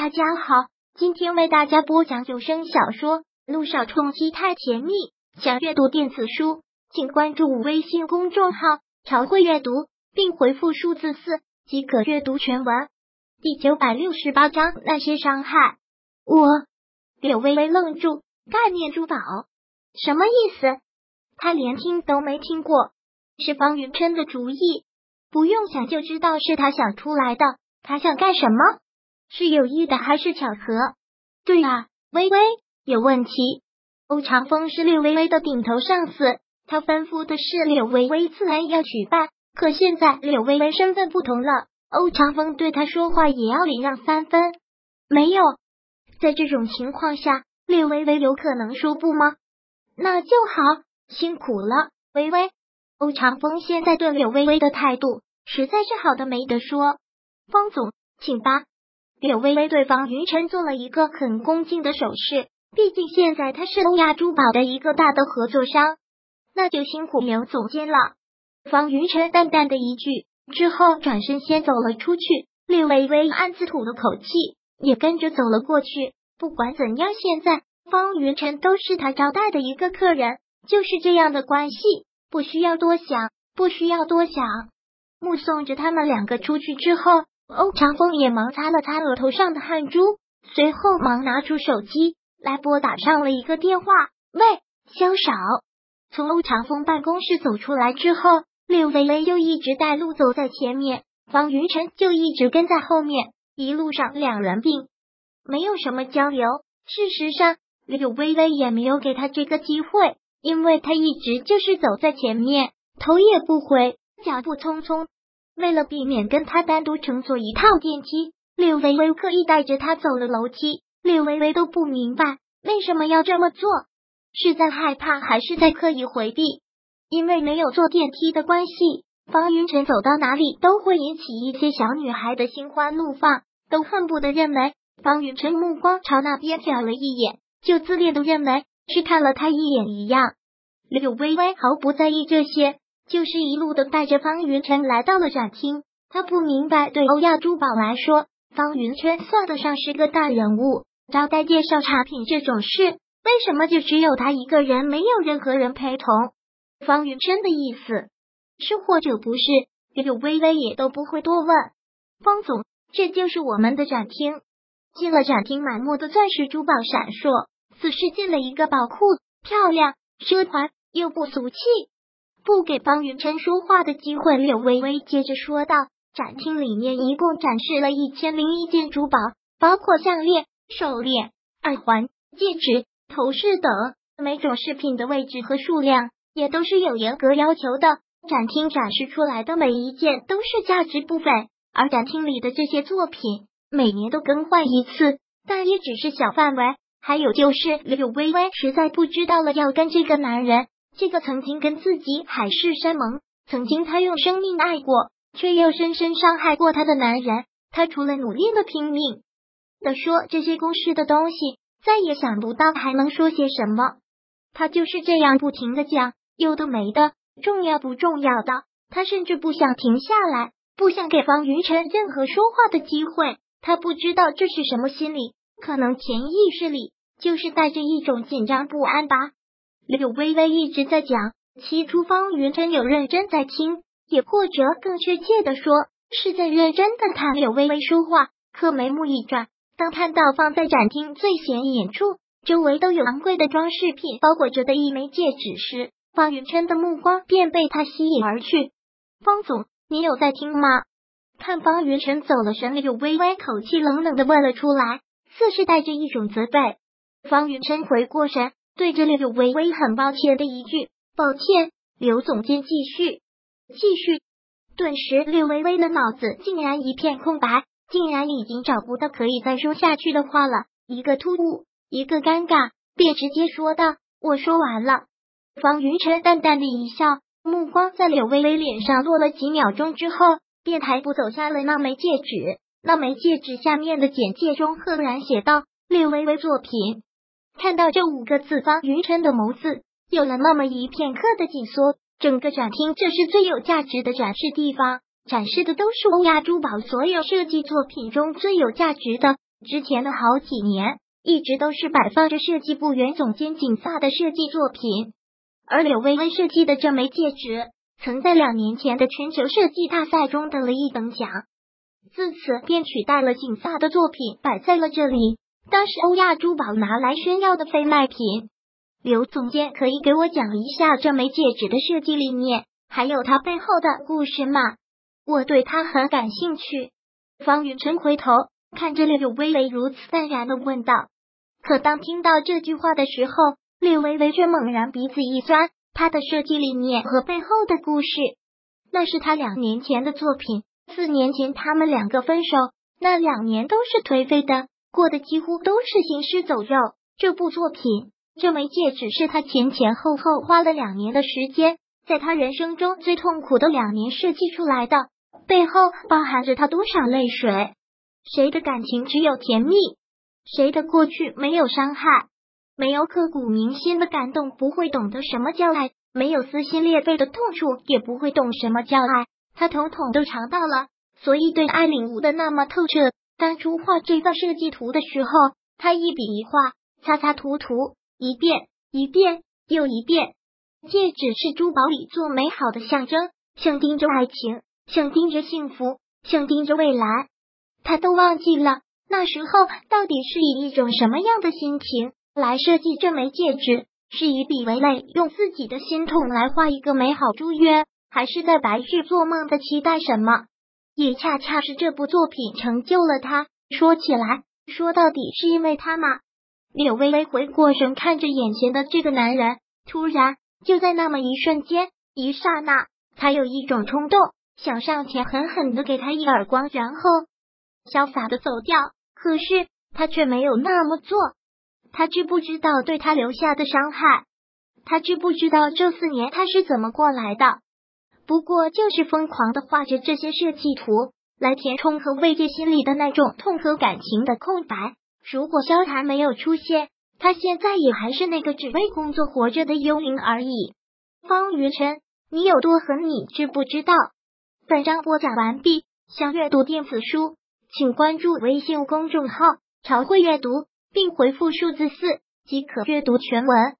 大家好，今天为大家播讲有声小说《路上冲击太甜蜜》。想阅读电子书，请关注微信公众号“朝会阅读”，并回复数字四即可阅读全文。第九百六十八章那些伤害。我柳微微愣住，概念珠宝什么意思？他连听都没听过，是方云琛的主意，不用想就知道是他想出来的。他想干什么？是有意的还是巧合？对啊，微微有问题。欧长风是柳微微的顶头上司，他吩咐的是柳微微自然要举办。可现在柳微微身份不同了，欧长风对他说话也要礼让三分。没有，在这种情况下，柳微微有可能说不吗？那就好，辛苦了，微微。欧长风现在对柳微微的态度实在是好的没得说。方总，请吧。柳微微对方云晨做了一个很恭敬的手势，毕竟现在他是欧亚珠宝的一个大的合作商，那就辛苦刘总监了。方云晨淡淡的一句之后，转身先走了出去。柳微微暗自吐了口气，也跟着走了过去。不管怎样，现在方云晨都是他招待的一个客人，就是这样的关系，不需要多想，不需要多想。目送着他们两个出去之后。欧长风也忙擦了擦额头上的汗珠，随后忙拿出手机来拨打上了一个电话。喂，萧少。从欧长风办公室走出来之后，柳微微又一直带路走在前面，方云晨就一直跟在后面。一路上两人并没有什么交流。事实上，柳微微也没有给他这个机会，因为他一直就是走在前面，头也不回，脚步匆匆。为了避免跟他单独乘坐一套电梯，柳微微刻意带着他走了楼梯。柳微微都不明白为什么要这么做，是在害怕还是在刻意回避？因为没有坐电梯的关系，方云晨走到哪里都会引起一些小女孩的心花怒放，都恨不得认为方云晨目光朝那边瞟了一眼，就自恋的认为是看了他一眼一样。柳微微毫不在意这些。就是一路的带着方云晨来到了展厅，他不明白，对欧亚珠宝来说，方云琛算得上是个大人物，招待介绍产品这种事，为什么就只有他一个人，没有任何人陪同？方云琛的意思是或者不是，柳微微也都不会多问。方总，这就是我们的展厅。进了展厅，满目的钻石珠宝闪烁，似是进了一个宝库，漂亮、奢华又不俗气。不给方云琛说话的机会，柳微微接着说道：“展厅里面一共展示了一千零一件珠宝，包括项链、手链、耳环、戒指、头饰等，每种饰品的位置和数量也都是有严格要求的。展厅展示出来的每一件都是价值不菲，而展厅里的这些作品每年都更换一次，但也只是小范围。还有就是，柳微微实在不知道了，要跟这个男人。”这个曾经跟自己海誓山盟，曾经他用生命爱过，却又深深伤害过他的男人，他除了努力的拼命的说这些公式的东西，再也想不到还能说些什么。他就是这样不停的讲，有的没的，重要不重要的，他甚至不想停下来，不想给方云晨任何说话的机会。他不知道这是什么心理，可能潜意识里就是带着一种紧张不安吧。柳微微一直在讲，起初方云晨有认真在听，也或者更确切的说，是在认真的看柳微微说话。可眉目一转，当看到放在展厅最显眼处，周围都有昂贵的装饰品包裹着的一枚戒指时，方云琛的目光便被他吸引而去。方总，你有在听吗？看方云晨走了神，柳微微口气冷冷的问了出来，似是带着一种责备。方云琛回过神。对着柳微微很抱歉的一句抱歉，刘总监继续继续。顿时，柳微微的脑子竟然一片空白，竟然已经找不到可以再说下去的话了。一个突兀，一个尴尬，便直接说道：“我说完了。”方云晨淡淡的一笑，目光在柳微微脸上落了几秒钟之后，便抬步走下了那枚戒指。那枚戒指下面的简介中赫然写道：“柳微微作品。”看到这五个字，方云晨的眸子有了那么一片刻的紧缩。整个展厅，这是最有价值的展示地方，展示的都是欧亚珠宝所有设计作品中最有价值的，之前的好几年，一直都是摆放着设计部原总监景萨的设计作品，而柳薇薇设计的这枚戒指，曾在两年前的全球设计大赛中得了一等奖，自此便取代了景萨的作品摆在了这里，当是欧亚珠宝拿来炫耀的非卖品。刘总监可以给我讲一下这枚戒指的设计理念，还有它背后的故事吗？我对它很感兴趣。方云晨回头。看着柳微微如此淡然的问道，可当听到这句话的时候，柳微微却猛然鼻子一酸。他的设计理念和背后的故事，那是他两年前的作品。四年前他们两个分手，那两年都是颓废的，过的几乎都是行尸走肉。这部作品，这枚戒指是他前前后后花了两年的时间，在他人生中最痛苦的两年设计出来的，背后包含着他多少泪水。谁的感情只有甜蜜？谁的过去没有伤害？没有刻骨铭心的感动，不会懂得什么叫爱；没有撕心裂肺的痛楚，也不会懂什么叫爱。他统统都尝到了，所以对爱领悟的那么透彻。当初画这份设计图的时候，他一笔一画，擦擦涂涂，一遍一遍又一遍。戒指是珠宝里做美好的象征，像盯着爱情，像盯着幸福，像盯着未来。他都忘记了那时候到底是以一种什么样的心情来设计这枚戒指，是以笔为泪，用自己的心痛来画一个美好祝愿，还是在白日做梦的期待什么？也恰恰是这部作品成就了他。说起来，说到底是因为他吗？柳微微回过神，看着眼前的这个男人，突然就在那么一瞬间、一刹那，他有一种冲动，想上前狠狠的给他一耳光，然后。潇洒的走掉，可是他却没有那么做。他知不知道对他留下的伤害？他知不知道这四年他是怎么过来的？不过就是疯狂的画着这些设计图，来填充和慰藉心里的那种痛和感情的空白。如果萧谈没有出现，他现在也还是那个只为工作活着的幽灵而已。方云晨，你有多狠，你知不知道？本章播讲完毕，想阅读电子书。请关注微信公众号“朝会阅读”，并回复数字四即可阅读全文。